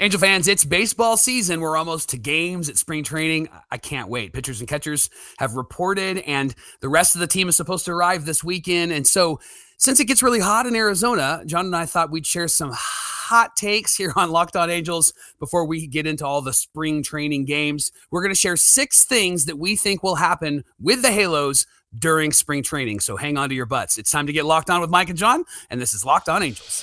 Angel fans, it's baseball season. We're almost to games at spring training. I can't wait. Pitchers and catchers have reported, and the rest of the team is supposed to arrive this weekend. And so, since it gets really hot in Arizona, Jon and I thought we'd share some hot takes here on Locked On Angels before we get into all the spring training games. We're going to share six things that we think will happen with the Halos during spring training. So, hang on to your butts. It's time to get locked on with Mike and Jon, and this is Locked On Angels.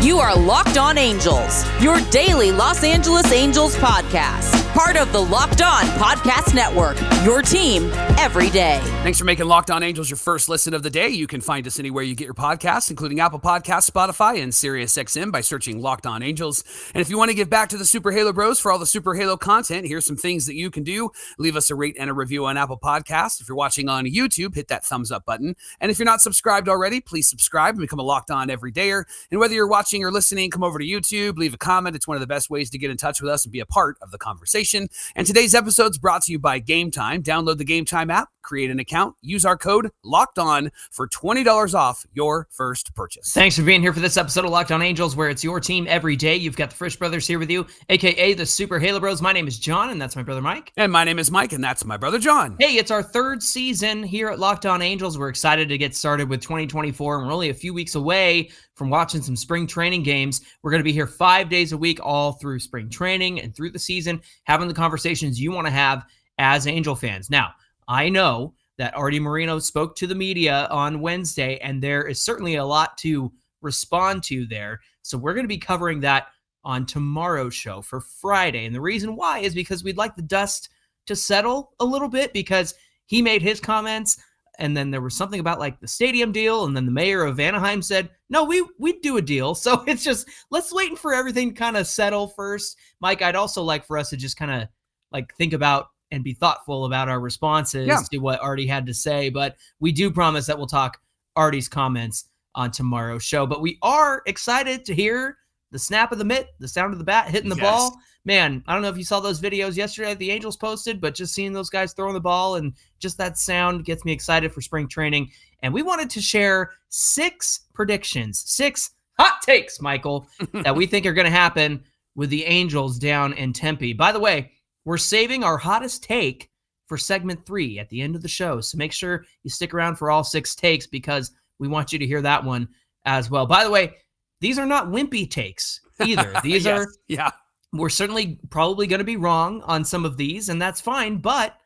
You are Locked On Angels, your daily Los Angeles Angels podcast. Part of the Locked On Podcast Network, your team every day. Thanks for making Locked On Angels your first listen of the day. You can find us anywhere you get your podcasts, including Apple Podcasts, Spotify, and SiriusXM by searching Locked On Angels. And if you want to give back to the Super Halo Bros for all the Super Halo content, here's some things that you can do. Leave us a rate and a review on Apple Podcasts. If you're watching on YouTube, hit that thumbs up button. And if you're not subscribed already, please subscribe and become a Locked On everydayer. And whether you're watching or listening, come over to YouTube, leave a comment. It's one of the best ways to get in touch with us and be a part of the conversation. And today's episode is brought to you by Gametime. Download the Gametime app, create an account, use our code Locked On for twenty dollars off your first purchase. Thanks for being here for this episode of Locked On Angels, where it's your team every day. You've got the Frisch Brothers here with you, aka the Super Halo Bros. My name is Jon, and that's my brother Mike. And my name is Mike, and that's my brother Jon. Hey, it's our third season here at Locked On Angels. We're excited to get started with 2024, and we're only a few weeks away from watching some spring training games. We're going to be here five days a week, all through spring training and through the season, having the conversations you want to have as Angel fans. Now, I know that Artie Moreno spoke to the media on Wednesday, and there is certainly a lot to respond to there. So we're going to be covering that on tomorrow's show for Friday. And the reason why is because we'd like the dust to settle a little bit because he made his comments and then there was something about like the stadium deal and then the mayor of Anaheim said no we we'd do a deal. So it's just let's wait and for everything kind of settle first. Mike I'd also like for us to just kind of like think about and be thoughtful about our responses Yeah. to what Artie had to say but we do promise that we'll talk Artie's comments on tomorrow's show. But we are excited to hear the snap of the mitt the sound of the bat hitting the Yes. ball man, I don't know if you saw those videos yesterday that the Angels posted, but just seeing those guys throwing the ball and just that sound gets me excited for spring training. And we wanted to share six predictions, six hot takes, Michael, that we think are going to happen with the Angels down in Tempe. By the way, we're saving our hottest take for segment three at the end of the show. So make sure you stick around for all six takes because we want you to hear that one as well. By the way, these are not wimpy takes either. These Yes. are yeah. we're certainly probably going to be wrong on some of these, and that's fine. But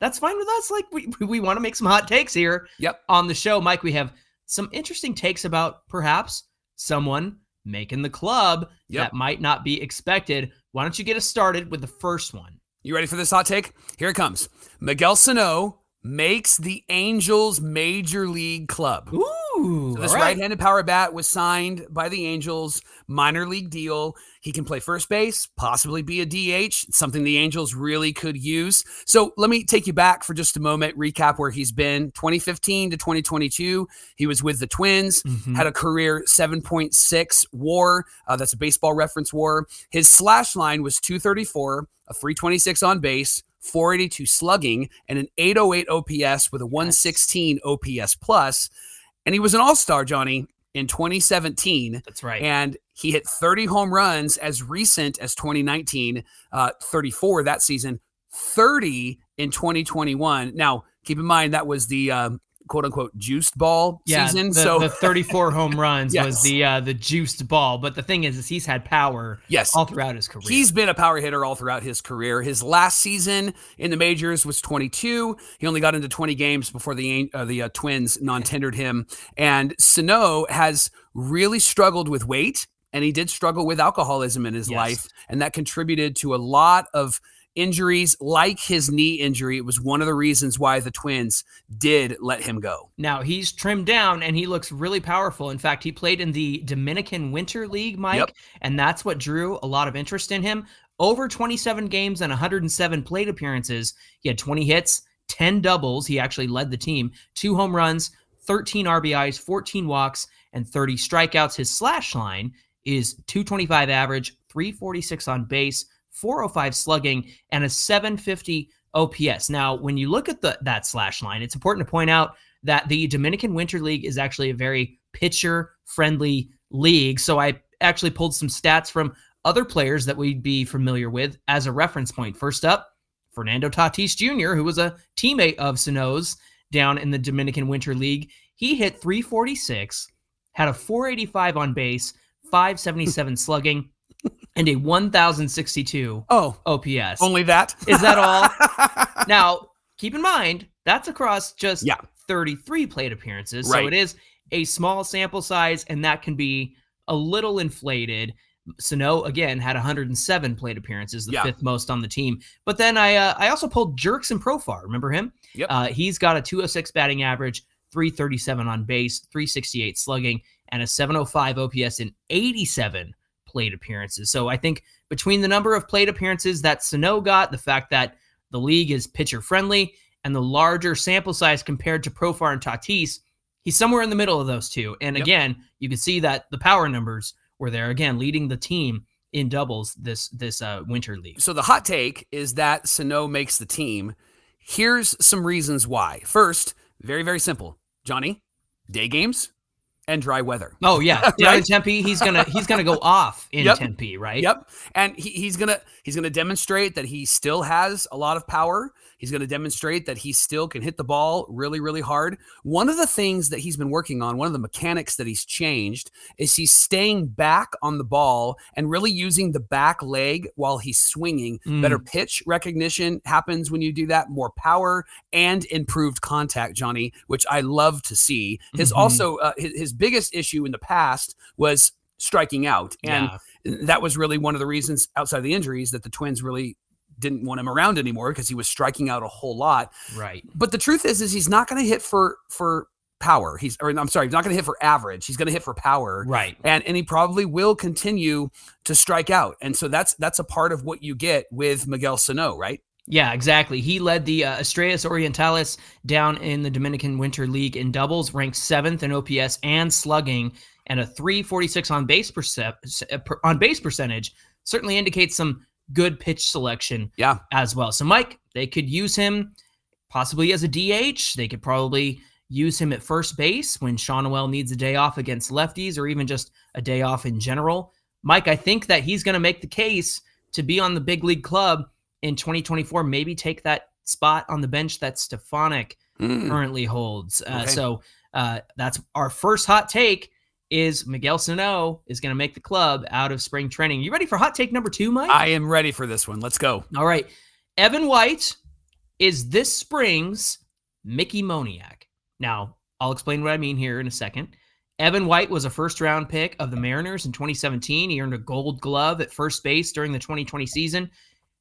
that's fine with us. Like we we want to make some hot takes here. Yep. On the show, Mike, we have some interesting takes about perhaps someone making the club Yep. that might not be expected. Why don't you get us started with the first one? You ready for this hot take? Here it comes. Miguel Sano makes the Angels major league club. Ooh, So this right. right-handed power bat was signed by the Angels, minor league deal. He can play first base, possibly be a DH, something the Angels really could use. So let me take you back for just a moment, recap where he's been. 2015 to 2022, he was with the Twins, Mhm. had a career 7.6 WAR. Uh, that's a baseball reference WAR. His slash line was 234, a 326 on base. 482 slugging and an 808 OPS with a 116 OPS plus and he was an all-star johnny in 2017 That's right. and he hit 30 home runs as recent as 2019 uh, 34 that season 30 in 2021 now keep in mind that was the um, quote-unquote juiced ball yeah, season the, so the 34 home runs Yes. was the uh, the juiced ball. But the thing is, is he's had power yes all throughout his career. He's been a power hitter all throughout his career. His last season in the majors was 22. He only got into 20 games before the uh, the uh, Twins non-tendered him. And Sano has really struggled with weight, and he did struggle with alcoholism in his Yes. life, and that contributed to a lot of injuries, like his knee injury. It was one of the reasons why the Twins did let him go. Now he's trimmed down and he looks really powerful. In fact, he played in the Dominican Winter League, Mike, Yep. and that's what drew a lot of interest in him. Over 27 games and 107 plate appearances. He had 20 hits, 10 doubles. He actually led the team, two home runs, 13 RBIs, 14 walks, and 30 strikeouts. His slash line is 225 average, 346 on base, 405 slugging, and a 750 OPS. Now, when you look at the that slash line, it's important to point out that the Dominican Winter League is actually a very pitcher friendly league. So I actually pulled some stats from other players that we'd be familiar with as a reference point. First up, Fernando Tatis Jr., who was a teammate of Sano's down in the Dominican Winter League. He hit 346, had a 485 on base, 577 slugging, and a 1062 Oh, OPS. only that? Is that all? now, keep in mind, that's across just Yeah. 33 plate appearances. So it is a small sample size, and that can be a little inflated. Sano again had 107 plate appearances, the Yeah. fifth most on the team. But then I uh, I also pulled Jurickson Profar. Remember him? Yep. Uh, he's got a 206 batting average, 337 on base, 368 slugging, and a 705 OPS in 87 plate appearances. So I think between the number of plate appearances that Sano got, the fact that the league is pitcher friendly, and the larger sample size compared to Profar and Tatis, he's somewhere in the middle of those two. And Yep. again, you can see that the power numbers were there again, leading the team in doubles this this uh, winter league. So the hot take is that Sano makes the team. Here's some reasons why. First, very, very simple. Johnny, day games and dry weather. Oh yeah, down in Tempe, he's gonna he's gonna go off in Yep. Tempe, right? Yep. And he, he's gonna he's gonna demonstrate that he still has a lot of power. He's gonna demonstrate that he still can hit the ball really, really hard. One of the things that he's been working on, one of the mechanics that he's changed, is he's staying back on the ball and really using the back leg while he's swinging. Better pitch recognition happens when you do that. More power and improved contact, Johnny, which I love to see. His Mhm. also uh, his, his biggest issue in the past was striking out, and Yeah. that was really one of the reasons outside of the injuries that the twins really didn't want him around anymore because he was striking out a whole lot right. but the truth is is he's not going to hit for for power he's or i'm sorry he's not going to hit for average he's going to hit for power Right. and and he probably will continue to strike out and so that's that's a part of what you get with miguel sano right Yeah, exactly. He led the uh, Estrellas Orientales down in the Dominican Winter League in doubles, ranked seventh in OPS and slugging, and a 346 on base percep- per, on base percentage. Certainly indicates some good pitch selection yeah as well. So, Mike, they could use him possibly as a DH. They could probably use him at first base when Schanuel needs a day off against lefties or even just a day off in general. Mike, I think that he's going to make the case to be on the big league club in 2024, maybe take that spot on the bench that Stefanic Mm. currently holds. Uh, Okay. So uh, that's our first hot take is Miguel Sano is going to make the club out of spring training. You ready for hot take number two, Mike? i am ready for this one let's go All right. Evan White is this spring's Mickey Moniak. Now, I'll explain what I mean here in a second. Evan White was a first round pick of the Mariners in 2017. He earned a gold glove at first base during the 2020 season.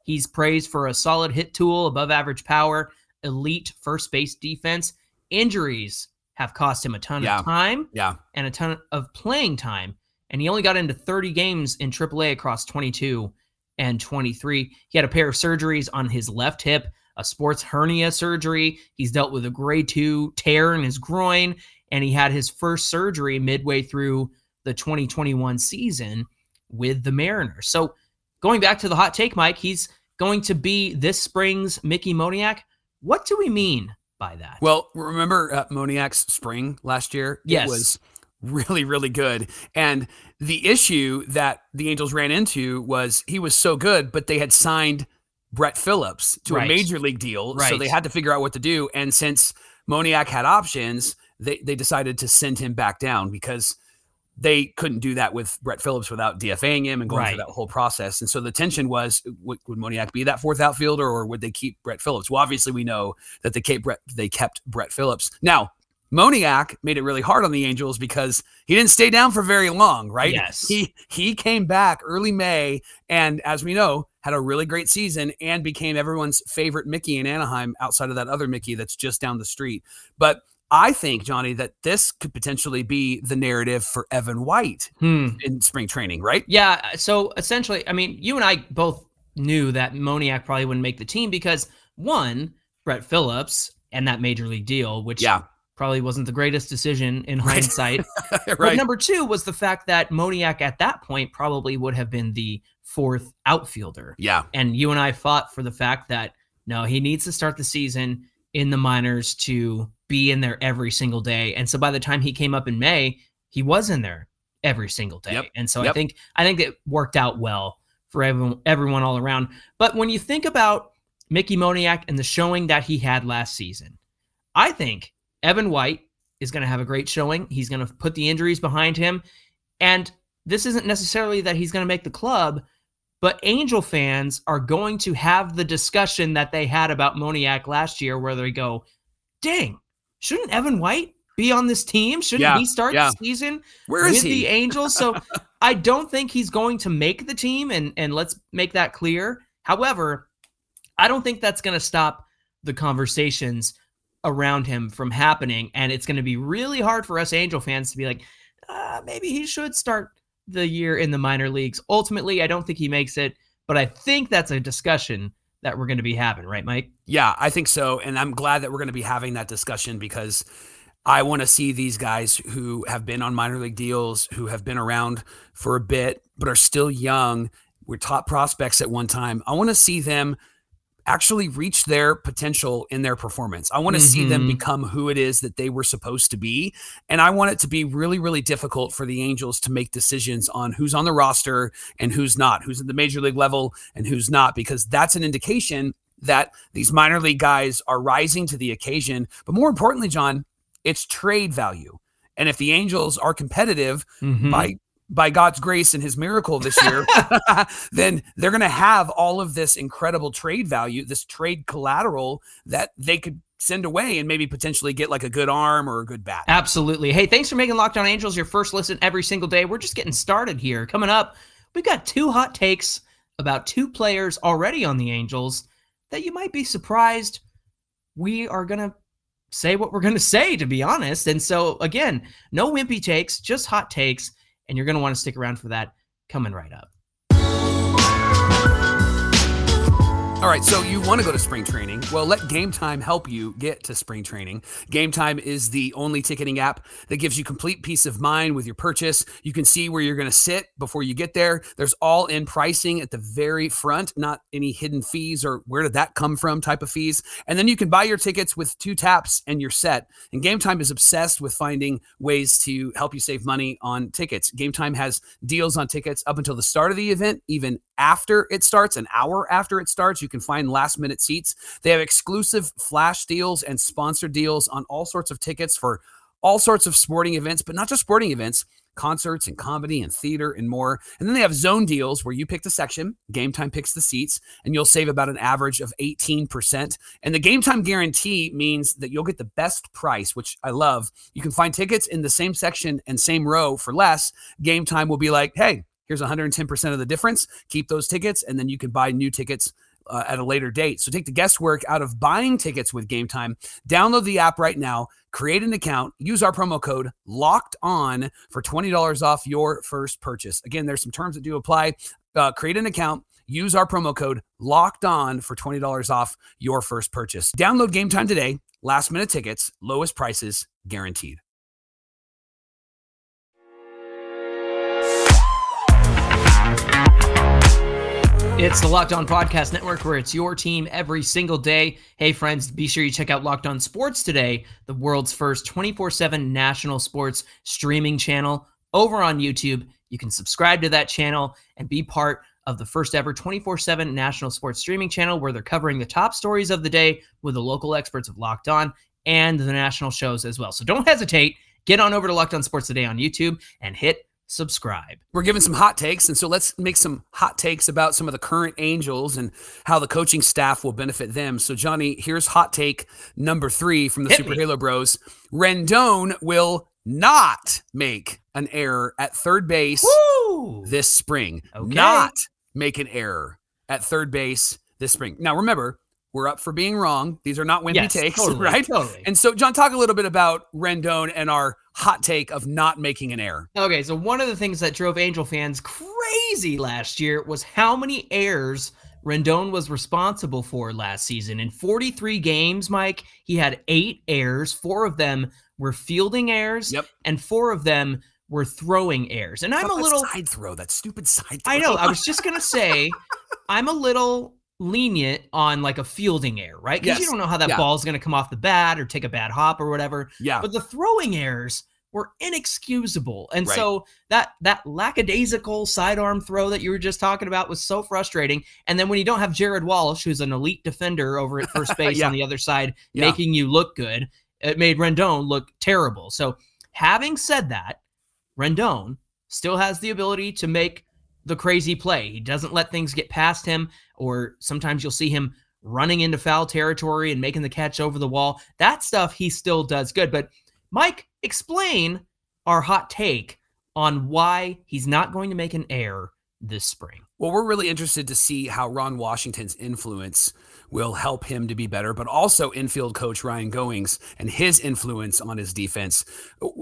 He's praised for a solid hit tool, above average power, elite first base defense. Injuries have cost him a ton Yeah. of time yeah and a ton of playing time. And he only got into 30 games in AAA across 22 and 23. He had a pair of surgeries on his left hip, a sports hernia surgery. He's dealt with a grade two tear in his groin, and he had his first surgery midway through the 2021 season with the Mariners. So going back to the hot take, Mike, he's going to be this spring's Mickey Moniak. What do we mean by that? Well, remember uh, Moniak's spring last year? Yes. It was really, really good. And the issue that the Angels ran into was he was so good, but they had signed Brett Phillips to Right. a major league deal. So they had to figure out what to do. And since Moniac had options, they, they decided to send him back down because they couldn't do that with Brett Phillips without DFAing him and going Right. through that whole process. And so the tension was would, would Moniak be that fourth outfielder or would they keep Brett Phillips? Well, obviously we know that they kept Brett they kept Brett Phillips. Now, Moniak made it really hard on the Angels because he didn't stay down for very long, right? Yes. He he came back early May and as we know, had a really great season and became everyone's favorite Mickey in Anaheim outside of that other Mickey that's just down the street. But I think, Johnny, that this could potentially be the narrative for Evan White Hmm. in spring training, right? Yeah. So essentially, I mean, you and I both knew that Moniak probably wouldn't make the team because one, Brett Phillips and that major league deal, which Yeah. probably wasn't the greatest decision in Right. hindsight. But right. number two was the fact that Moniak at that point probably would have been the fourth outfielder. yeah. And you and I fought for the fact that no, he needs to start the season in the minors to be in there every single day. And so by the time he came up in May, he was in there every single day. Yep. And so I think I think it worked out well for everyone everyone all around. But when you think about Mickey Moniak and the showing that he had last season, I think Evan White is going to have a great showing. He's going to put the injuries behind him. And this isn't necessarily that he's going to make the club, but Angel fans are going to have the discussion that they had about Moniak last year, where they go, dang, shouldn't Evan White be on this team? Shouldn't Yeah, he start yeah. the season Where with he? the Angels? So I don't think he's going to make the team, and and let's make that clear. However, I don't think that's going to stop the conversations around him from happening, and it's going to be really hard for us Angel fans to be like, uh, maybe he should start the year in the minor leagues. Ultimately, I don't think he makes it, but I think that's a discussion that we're going to be having, right, Mike? Yeah, I think so. And I'm glad that we're going to be having that discussion because I want to see these guys who have been on minor league deals, who have been around for a bit, but are still young, were top prospects at one time. I want to see them actually reach their potential in their performance. I want to see them Mhm. become who it is that they were supposed to be. And I want it to be really, really difficult for the Angels to make decisions on who's on the roster and who's not, who's at the major league level and who's not, because that's an indication that these minor league guys are rising to the occasion. But more importantly, Jon, it's trade value. And if the Angels are competitive Mm-hmm. by by God's grace and his miracle this year, then they're going to have all of this incredible trade value, this trade collateral that they could send away and maybe potentially get like a good arm or a good bat. Absolutely. Hey, thanks for making Locked On Angels your first listen every single day. We're just getting started here. Coming up, we've got two hot takes about two players already on the Angels that you might be surprised we are going to say what we're going to say, to be honest. And so, again, no wimpy takes, just hot takes. And you're going to want to stick around for that coming right up. All right, so you want to go to spring training? Well, let Gametime help you get to spring training. Gametime is the only ticketing app that gives you complete peace of mind with your purchase. You can see where you're going to sit before you get there. There's all in pricing at the very front, not any hidden fees or where did that come from type of fees. And then you can buy your tickets with two taps and you're set. And Gametime is obsessed with finding ways to help you save money on tickets. Gametime has deals on tickets up until the start of the event, even after it starts, an hour after it starts. You can find last minute seats. They have exclusive flash deals and sponsored deals on all sorts of tickets for all sorts of sporting events, but not just sporting events, concerts and comedy and theater and more. And then they have zone deals where you pick the section, Gametime picks the seats, and you'll save about an average of 18%. And the Gametime guarantee means that you'll get the best price, which I love. You can find tickets in the same section and same row for less. Gametime will be like, hey, here's 110% of the difference. Keep those tickets, and then you can buy new tickets uh, at a later date. So take the guesswork out of buying tickets with Gametime. Download the app right now, create an account, use our promo code locked on for $20 off your first purchase. Again, there's some terms that do apply. Uh, create an account, use our promo code locked on for $20 off your first purchase. Download Gametime today. Last minute tickets, lowest prices guaranteed. It's the Locked On Podcast Network where it's your team every single day. Hey, friends, be sure you check out Locked On Sports today, the world's first 24 7 national sports streaming channel over on YouTube. You can subscribe to that channel and be part of the first ever 24 7 national sports streaming channel where they're covering the top stories of the day with the local experts of Locked On and the national shows as well. So don't hesitate. Get on over to Locked On Sports today on YouTube and hit subscribe. We're giving some hot takes, and so let's make some hot takes about some of the current Angels and how the coaching staff will benefit them. So, Johnny, here's hot take number three from the Hit Super me. Halo Bros. Rendon will not make an error at third base Woo! this spring. Okay. Not make an error at third base this spring. Now, remember, we're up for being wrong. These are not wimpy Yes, takes, totally, right? Totally. And so, Jon, talk a little bit about Rendon and our hot take of not making an error. Okay, so one of the things that drove Angel fans crazy last year was how many errors Rendon was responsible for last season. In 43 games, Mike, he had eight errors. Four of them were fielding errors, Yep. and four of them were throwing errors. And I'm a little. side throw, that stupid side throw. I know. I was just gonna say, I'm a little lenient on like a fielding error, right? Because you don't know how that Yeah. is gonna come off the bat or take a bad hop or whatever. yeah. But the throwing errors were inexcusable. And Right. so that that lackadaisical sidearm throw that you were just talking about was so frustrating. And then when you don't have Jared Walsh, who's an elite defender over at first base Yeah. on the other side, Yeah. making you look good, it made Rendon look terrible. So having said that, Rendon still has the ability to make the crazy play. He doesn't let things get past him, or sometimes you'll see him running into foul territory and making the catch over the wall. That stuff he still does good. But Mike, explain our hot take on why he's not going to make an error this spring. Well, we're really interested to see how Ron Washington's influence will help him to be better, but also infield coach Ryan Goins and his influence on his defense.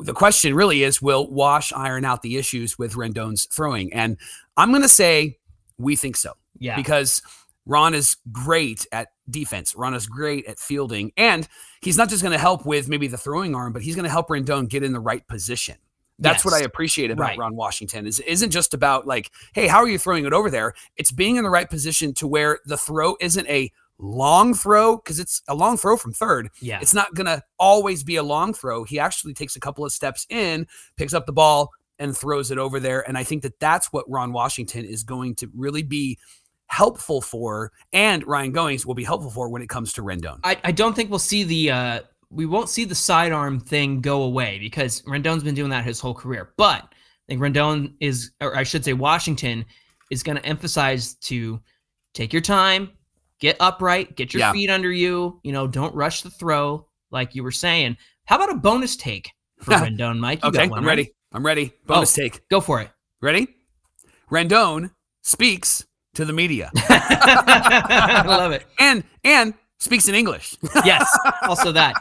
The question really is will Wash iron out the issues with Rendon's throwing? And I'm going to say we think so Yeah. because Ron is great at defense. Ron is great at fielding. And he's not just going to help with maybe the throwing arm, but he's going to help Rendon get in the right position. That's what I appreciate about Right. Ron Washington. Is it isn't just about like, hey, how are you throwing it over there? It's being in the right position to where the throw isn't a long throw because it's a long throw from third. yeah. It's not going to always be a long throw. He actually takes a couple of steps in, picks up the ball, and throws it over there. And I think that that's what Ron Washington is going to really be helpful for, and Ryan Goins will be helpful for when it comes to Rendon. I, I don't think we'll see the uh we won't see the sidearm thing go away because Rendon's been doing that his whole career. But I think Rendon is or I should say Washington is going to emphasize to take your time, get upright, get your Yeah. feet under you, you know, don't rush the throw like you were saying. How about a bonus take for Rendon, Mike? You Okay, got one, I'm right? ready. I'm ready. Bonus Oh. take. Go for it. Ready? Rendon speaks to the media I love it. and and speaks in English. Yes, also that.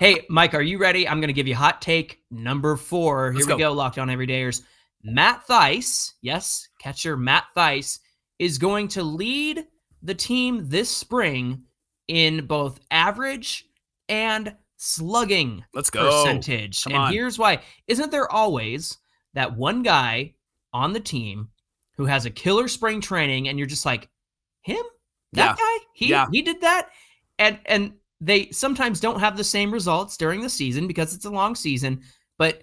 Hey, Mike, are you ready? I'm going to give you hot take number four. Here Let's we go. go, Locked On Everydayers. Matt Thaiss, yes, catcher Matt Thaiss, is going to lead the team this spring in both average and slugging Let's go. percentage. Come and on. here's why. Isn't there always that one guy on the team who has a killer spring training and you're just like, him? That guy? He Yeah. he did that? And and they sometimes don't have the same results during the season because it's a long season. But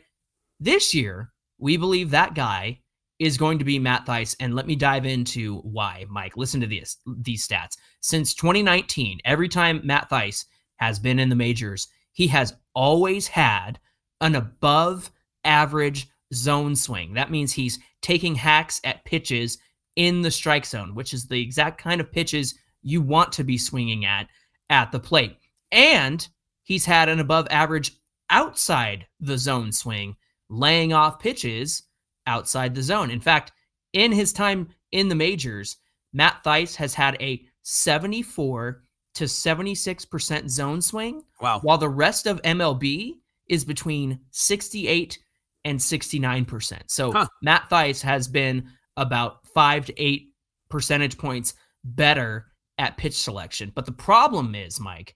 this year, we believe that guy is going to be Matt Thaiss. And let me dive into why, Mike. Listen to these these stats. Since 2019, every time Matt Thaiss has been in the majors, he has always had an above average zone swing. That means he's taking hacks at pitches in the strike zone, which is the exact kind of pitches you want to be swinging at at the plate. And he's had an above average outside the zone swing, laying off pitches outside the zone. In fact, in his time in the majors, Matt Thaiss has had a 74 to 76% zone swing, Wow. while the rest of MLB is between 68 and 69%. So Huh. Matt Thaiss has been about five to eight percentage points better at pitch selection. But the problem is, Mike,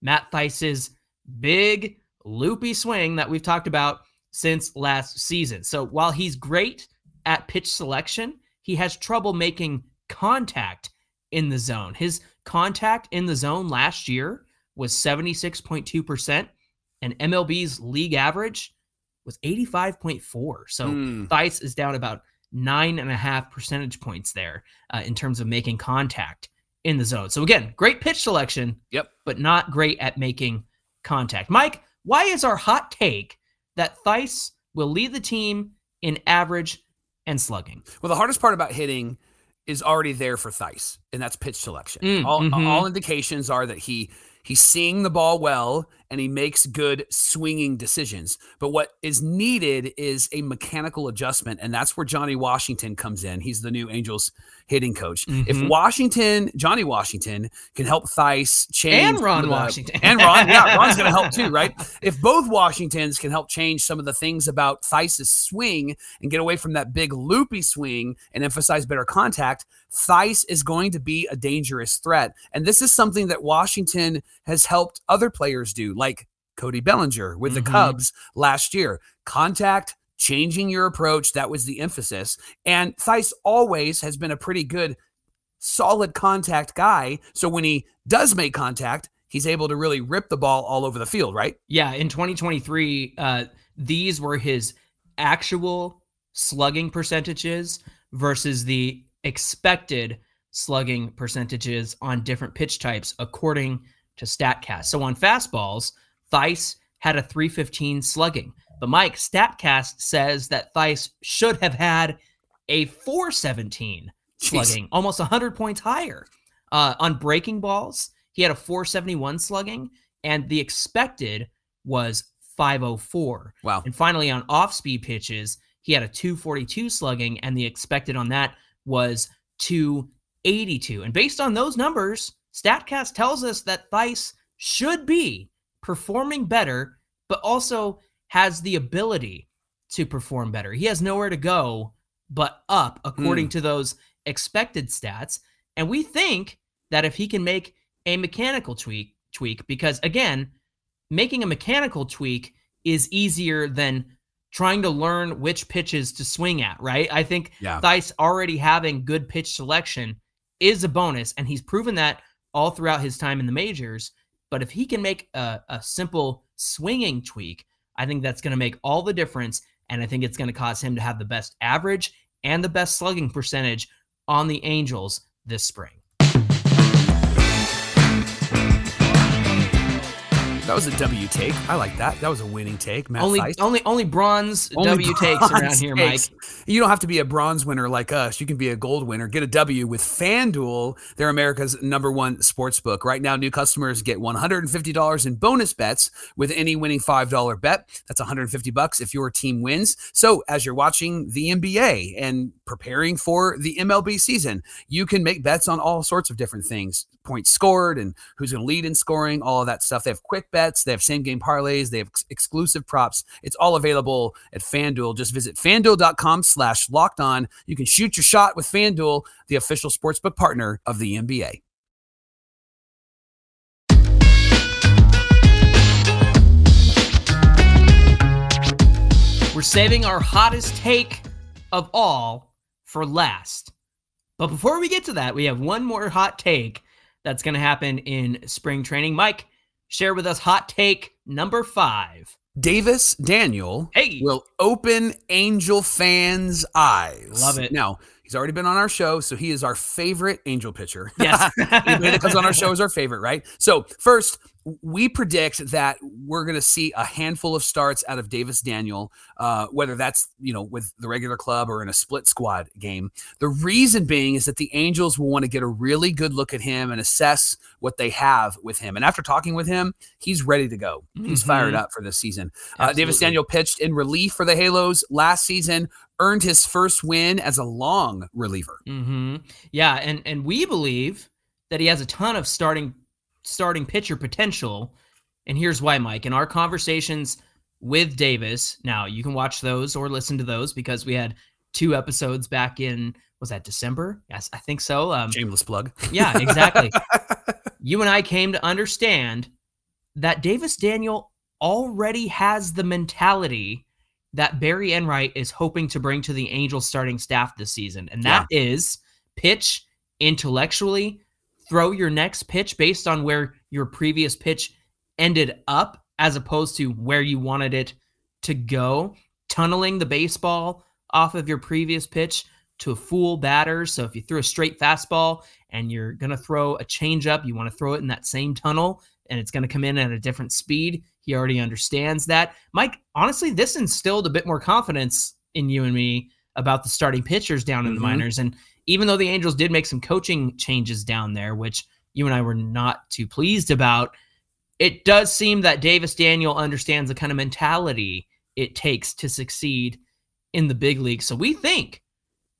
Matt Thaiss's big loopy swing that we've talked about since last season. So while he's great at pitch selection, he has trouble making contact in the zone. His contact in the zone last year was 76.2%, and MLB's league average was 85.4. So. Thaiss is down about nine and a half percentage points there uh, in terms of making contact in the zone. So again, great pitch selection, Yep. but not great at making contact. Mike, why is our hot take that Thaiss will lead the team in average and slugging? Well, the hardest part about hitting is already there for Thaiss, and that's pitch selection. Mm, all, mhm. all indications are that he he's seeing the ball well and he makes good swinging decisions. But what is needed is a mechanical adjustment, and that's where Johnny Washington comes in. He's the new Angels hitting coach. If Mhm. Washington, Johnny Washington, can help Thaiss change And Ron the- Washington. and Ron, yeah, Ron's going to help too, right? If both Washingtons can help change some of the things about Thaiss's swing and get away from that big loopy swing and emphasize better contact, Thaiss is going to be a dangerous threat. And this is something that Washington has helped other players do, like Cody Bellinger with the Mhm. Cubs last year. Contact, changing your approach, that was the emphasis. And Thaiss always has been a pretty good, solid contact guy. So when he does make contact, he's able to really rip the ball all over the field, right? Yeah, in 2023, uh, these were his actual slugging percentages versus the expected slugging percentages on different pitch types according to StatCast. So on fastballs, Thaiss had a 315 slugging. But Mike, StatCast says that Thaiss should have had a 417 slugging, Jeez. almost 100 points higher. Uh, on breaking balls, he had a 471 slugging, and the expected was 504. Wow. And finally, on off speed pitches, he had a 242 slugging, and the expected on that was 282. And based on those numbers, StatCast tells us that Thaiss should be performing better, but also has the ability to perform better. He has nowhere to go but up, according mm. to those expected stats. And we think that if he can make a mechanical tweak, tweak, because again, making a mechanical tweak is easier than trying to learn which pitches to swing at, right? I think yeah. Thaiss already having good pitch selection is a bonus, and he's proven that all throughout his time in the majors. But if he can make a, a simple swinging tweak, I think that's going to make all the difference. And I think it's going to cause him to have the best average and the best slugging percentage on the Angels this spring. That was a W take. I like that. That was a winning take. Matt only, Thaiss. only, only bronze only W bronze takes around here, takes. Mike. You don't have to be a bronze winner like us. You can be a gold winner. Get a W with FanDuel. They're America's number one sports book. Right now, new customers get $150 in bonus bets with any winning $5 bet. That's 150 bucks if your team wins. So, as you're watching the NBA and preparing for the MLB season, you can make bets on all sorts of different things points scored and who's going to lead in scoring, all of that stuff. They have quick bets, they have same game parlays, they have ex- exclusive props. It's all available at FanDuel. Just visit fanduel.com slash locked on. You can shoot your shot with FanDuel, the official sportsbook partner of the NBA. We're saving our hottest take of all for last. But before we get to that, we have one more hot take that's going to happen in spring training. Mike, share with us hot take number five. Davis Daniel hey. will open Angel fans' eyes. Love it. Now, he's already been on our show, so he is our favorite Angel pitcher. Yes. Anybody that comes on our show is our favorite, right? So, first, we predict that we're going to see a handful of starts out of Davis Daniel, uh, whether that's you know with the regular club or in a split squad game. The reason being is that the Angels will want to get a really good look at him and assess what they have with him. And after talking with him, he's ready to go. He's mm-hmm. fired up for this season. Uh, Davis Daniel pitched in relief for the Halos last season, earned his first win as a long reliever. Mm-hmm. Yeah, and and we believe that he has a ton of starting starting pitcher potential. And here's why, Mike. In our conversations with Davis, now you can watch those or listen to those because we had two episodes back in was that December? Yes, I think so. Um, Shameless plug. Yeah, exactly. you and I came to understand that Davis Daniel already has the mentality that Barry Enright is hoping to bring to the Angels starting staff this season, and that yeah. is pitch intellectually, throw your next pitch based on where your previous pitch ended up as opposed to where you wanted it to go, tunneling the baseball off of your previous pitch to fool batters. So if you threw a straight fastball and you're going to throw a changeup, you want to throw it in that same tunnel and it's going to come in at a different speed. He already understands that. Mike, honestly, this instilled a bit more confidence in you and me about the starting pitchers down in mm-hmm. the minors. And even though the Angels did make some coaching changes down there, which you and I were not too pleased about, it does seem that Davis Daniel understands the kind of mentality it takes to succeed in the big league. So we think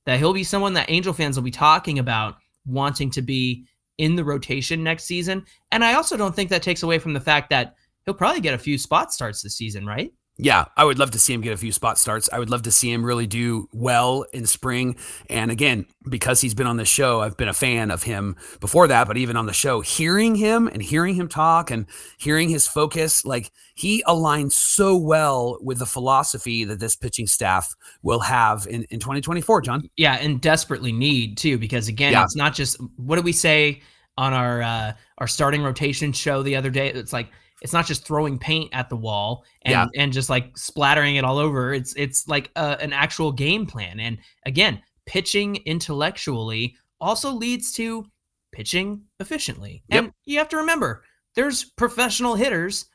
that he'll be someone that Angel fans will be talking about wanting to be in the rotation next season. And I also don't think that takes away from the fact that he'll probably get a few spot starts this season, right? Yeah, I would love to see him get a few spot starts. I would love to see him really do well in spring. And again, because he's been on the show, I've been a fan of him before that, but even on the show, hearing him and hearing him talk and hearing his focus, like he aligns so well with the philosophy that this pitching staff will have in, in 2024, Jon. Yeah, and desperately need too, because again, yeah. it's not just what do we say on our uh our starting rotation show the other day? It's like it's not just throwing paint at the wall and Yeah. and just like splattering it all over. It's it's like a, an actual game plan. And again, pitching intellectually also leads to pitching efficiently. Yep. And you have to remember, there's professional hitters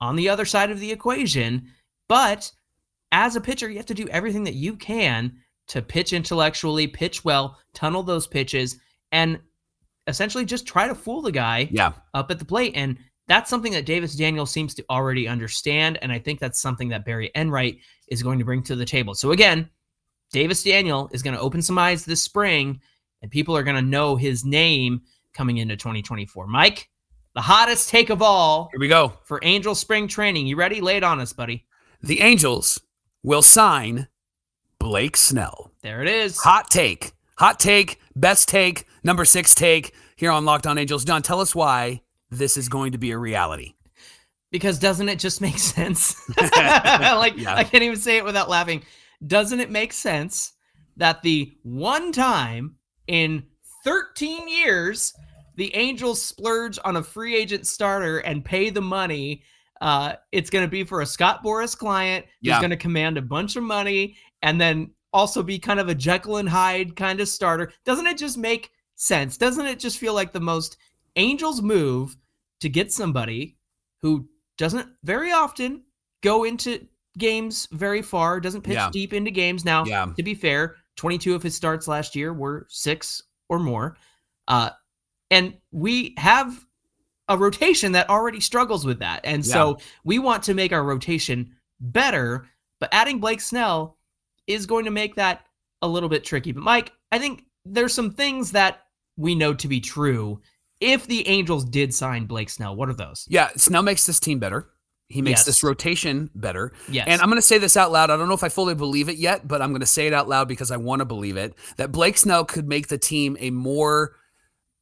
on the other side of the equation, but as a pitcher, you have to do everything that you can to pitch intellectually, pitch well, tunnel those pitches, and essentially just try to fool the guy Yeah. up at the plate. And that's something that Davis Daniel seems to already understand. And I think that's something that Barry Enright is going to bring to the table. So again, Davis Daniel is going to open some eyes this spring, and people are going to know his name coming into 2024. Mike, the hottest take of all Here we go. for Angel Spring Training. You ready? Lay it on us, buddy. The Angels will sign Blake Snell. There it is. Hot take. Hot take. Best take. Number six take here on Locked On Angels. Jon, tell us why this is going to be a reality. Because doesn't it just make sense? like Yeah. I can't even say it without laughing. Doesn't it make sense that the one time in 13 years the Angels splurge on a free agent starter and pay the money? Uh, it's going to be for a Scott Boras client who's Yeah. going to command a bunch of money and then also be kind of a Jekyll and Hyde kind of starter. Doesn't it just make sense? Doesn't it just feel like the most Angels move to get somebody who doesn't very often go into games very far, doesn't pitch Yeah. deep into games. Now, Yeah. to be fair, 22 of his starts last year were six or more. Uh, and we have a rotation that already struggles with that. And so we want to make our rotation better, but adding Blake Snell is going to make that a little bit tricky. But Mike, I think there's some things that we know to be true. If the Angels did sign Blake Snell, what are those? Yeah, Snell makes this team better. He makes Yes. this rotation better. Yes. And I'm going to say this out loud. I don't know if I fully believe it yet, but I'm going to say it out loud because I want to believe it that Blake Snell could make the team a more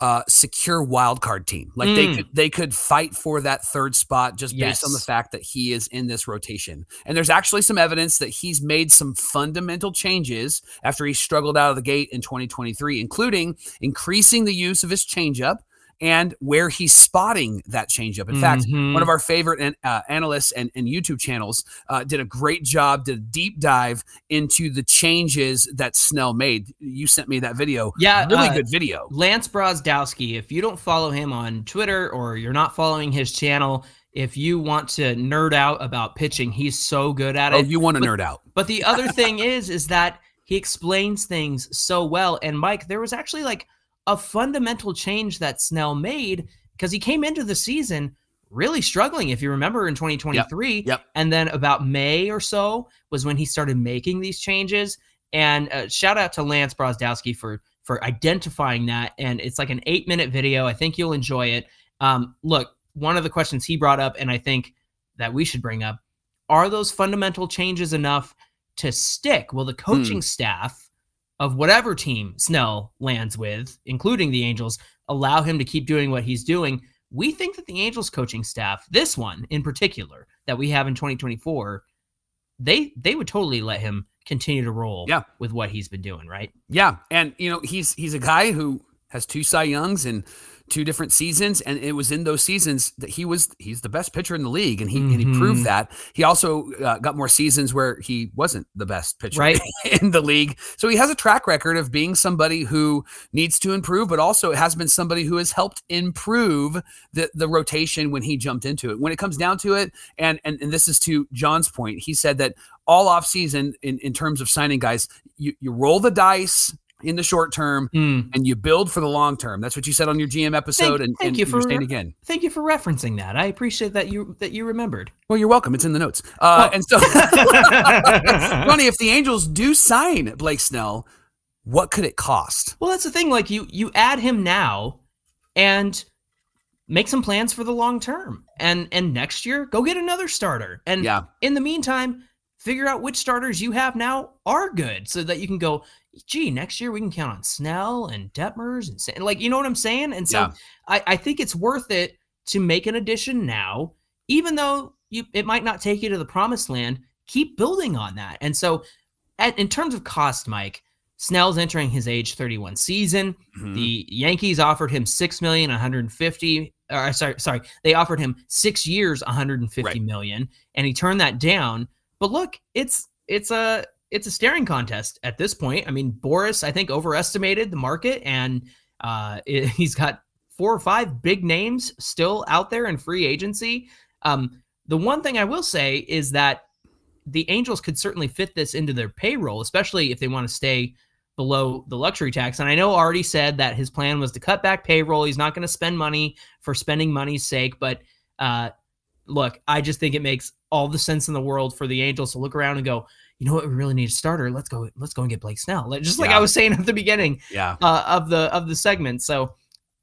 uh, secure wild card team. Like they Mm. could they could fight for that third spot just based on the fact that he is in this rotation. And there's actually some evidence that he's made some fundamental changes after he struggled out of the gate in 2023, including increasing the use of his changeup and where he's spotting that changeup. In fact, Mhm. one of our favorite an- uh, analysts and, and YouTube channels uh, did a great job, did a deep dive into the changes that Snell made. You sent me that video. Yeah, really uh, good video. Lance Brozdowski, if you don't follow him on Twitter or you're not following his channel, if you want to nerd out about pitching, he's so good at Oh, it. you want to but- nerd out? But the other thing is, is that he explains things so well. And Mike, there was actually like a fundamental change that Snell made because he came into the season really struggling. If you remember in 2023, Yep. and then about May or so was when he started making these changes. And uh, shout out to Lance Brozdowski for for identifying that. And it's like an eight minute video. I think you'll enjoy it. Um, look, one of the questions he brought up, and I think that we should bring up, are those fundamental changes enough to stick? Will the coaching staff of whatever team Snell lands with, including the Angels, allow him to keep doing what he's doing? We think that the Angels coaching staff, this one in particular that we have in 2024, they they would totally let him continue to roll Yeah. with what he's been doing, right? Yeah, and you know he's he's a guy who has two Cy Youngs in two different seasons, and it was in those seasons that he was he's the best pitcher in the league, and he and he proved that. He also uh, got more seasons where he wasn't the best pitcher Right. in the league, so he has a track record of being somebody who needs to improve, but also has been somebody who has helped improve the the rotation when he jumped into it. When it comes down to it, and and, and this is to Jon's point, he said that all offseason in in terms of signing guys, you you roll the dice in the short term and you build for the long term. That's what you said on your GM episode, and, thank and you for- saying again. Thank you for referencing that. I appreciate that you that you remembered. Well, you're welcome. It's in the notes. Uh, Oh. And so, Ronnie, if the Angels do sign Blake Snell, what could it cost? Well, that's the thing. Like you, you add him now, and make some plans for the long term. And and next year, go get another starter. And Yeah. in the meantime, figure out which starters you have now are good, so that you can go. Gee, next year we can count on Snell and Detmers and Sa- like you know what I'm saying. And so Yeah. I, I think it's worth it to make an addition now, even though you it might not take you to the promised land. Keep building on that. And so, at, in terms of cost, Mike, Snell's entering his age 31 season. Mhm. The Yankees offered him six million, 150. Or sorry, sorry, they offered him six years, 150 Right. million, and he turned that down. But look, it's it's a it's a staring contest at this point. I mean, Boras, I think, overestimated the market, and uh, it- he's got four or five big names still out there in free agency. Um, the one thing I will say is that the Angels could certainly fit this into their payroll, especially if they want to stay below the luxury tax. And I know Artie said that his plan was to cut back payroll. He's not going to spend money for spending money's sake. But uh, look, I just think it makes all the sense in the world for the Angels to look around and go, you know what, we really need a starter. Let's go. Let's go and get Blake Snell. Like, just like Yeah. I was saying at the beginning Yeah. uh, of the of the segment. So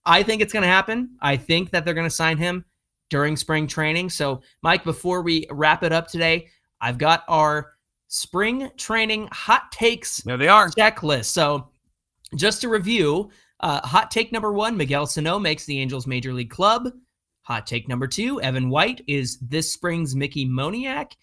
I think it's going to happen. I think that they're going to sign him during spring training. So Mike, before we wrap it up today, I've got our spring training hot takes There they are. checklist. So just to review, uh, hot take number one: Miguel Sano makes the Angels major league club. Hot take number two: Evan White is this spring's Mickey Moniak.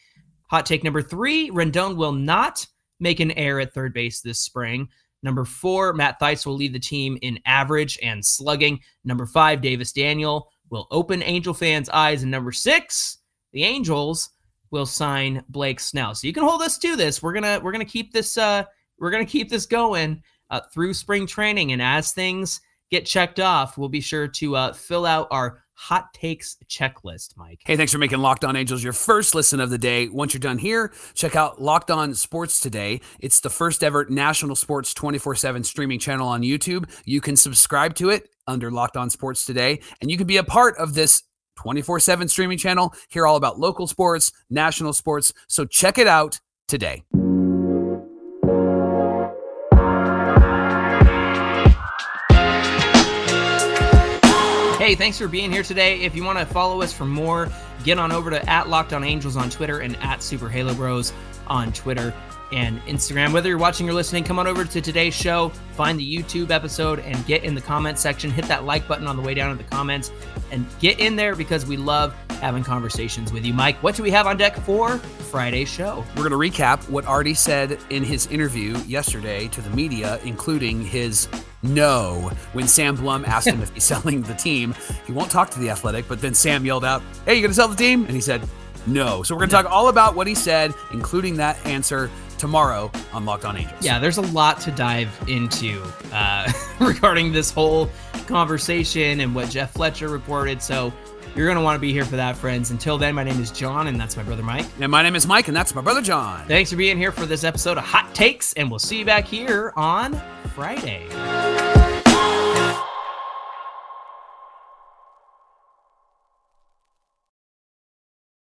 Hot take number three: Rendon will not make an error at third base this spring. Number four: Matt Thaiss will lead the team in average and slugging. Number five: Davis Daniel will open Angel fans' eyes. And number six: the Angels will sign Blake Snell. So you can hold us to this. We're gonna we're gonna keep this uh we're gonna keep this going uh, through spring training, and as things get checked off, we'll be sure to uh, fill out our hot takes checklist, Mike. Hey, thanks for making Locked On Angels your first listen of the day. Once you're done here, check out Locked On Sports Today. It's the first ever national sports 24 7 streaming channel on YouTube. You can subscribe to it under Locked On Sports Today, and you can be a part of this 24 7 streaming channel, hear all about local sports, national sports. So check it out today. Hey, thanks for being here today. If you want to follow us for more, get on over to at Locked On Angels on Twitter and at Super Halo Bros on Twitter and Instagram. Whether you're watching or listening, come on over to today's show, find the YouTube episode, and get in the comment section. Hit that like button on the way down in the comments and get in there because we love having conversations with you. Mike, what do we have on deck for Friday's show? We're going to recap what Artie said in his interview yesterday to the media, including his no when Sam Blum asked him if he's selling the team. He won't talk to the athletic, but then Sam yelled out, Hey, you going to sell the team? And he said, No. So we're going to talk all about what he said, including that answer tomorrow on Locked On Angels. Yeah, there's a lot to dive into uh, regarding this whole conversation and what Jeff Fletcher reported. So you're going to want to be here for that, friends. Until then, my name is Jon, and that's my brother Mike. And my name is Mike, and that's my brother Jon. Thanks for being here for this episode of Hot Takes, and we'll see you back here on Friday.